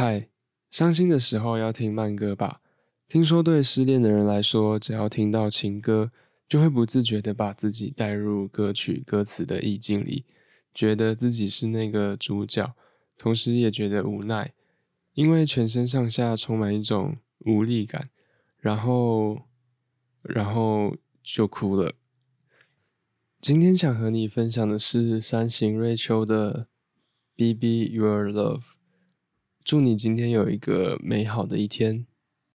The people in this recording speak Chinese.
嗨，伤心的时候要听慢歌吧。听说对失恋的人来说，只要听到情歌，就会不自觉地把自己带入歌曲歌词的意境里，觉得自己是那个主角，同时也觉得无奈，因为全身上下充满一种无力感，然后，然后就哭了。今天想和你分享的是山形瑞秋的《B B Your Love》。祝你今天有一个美好的一天。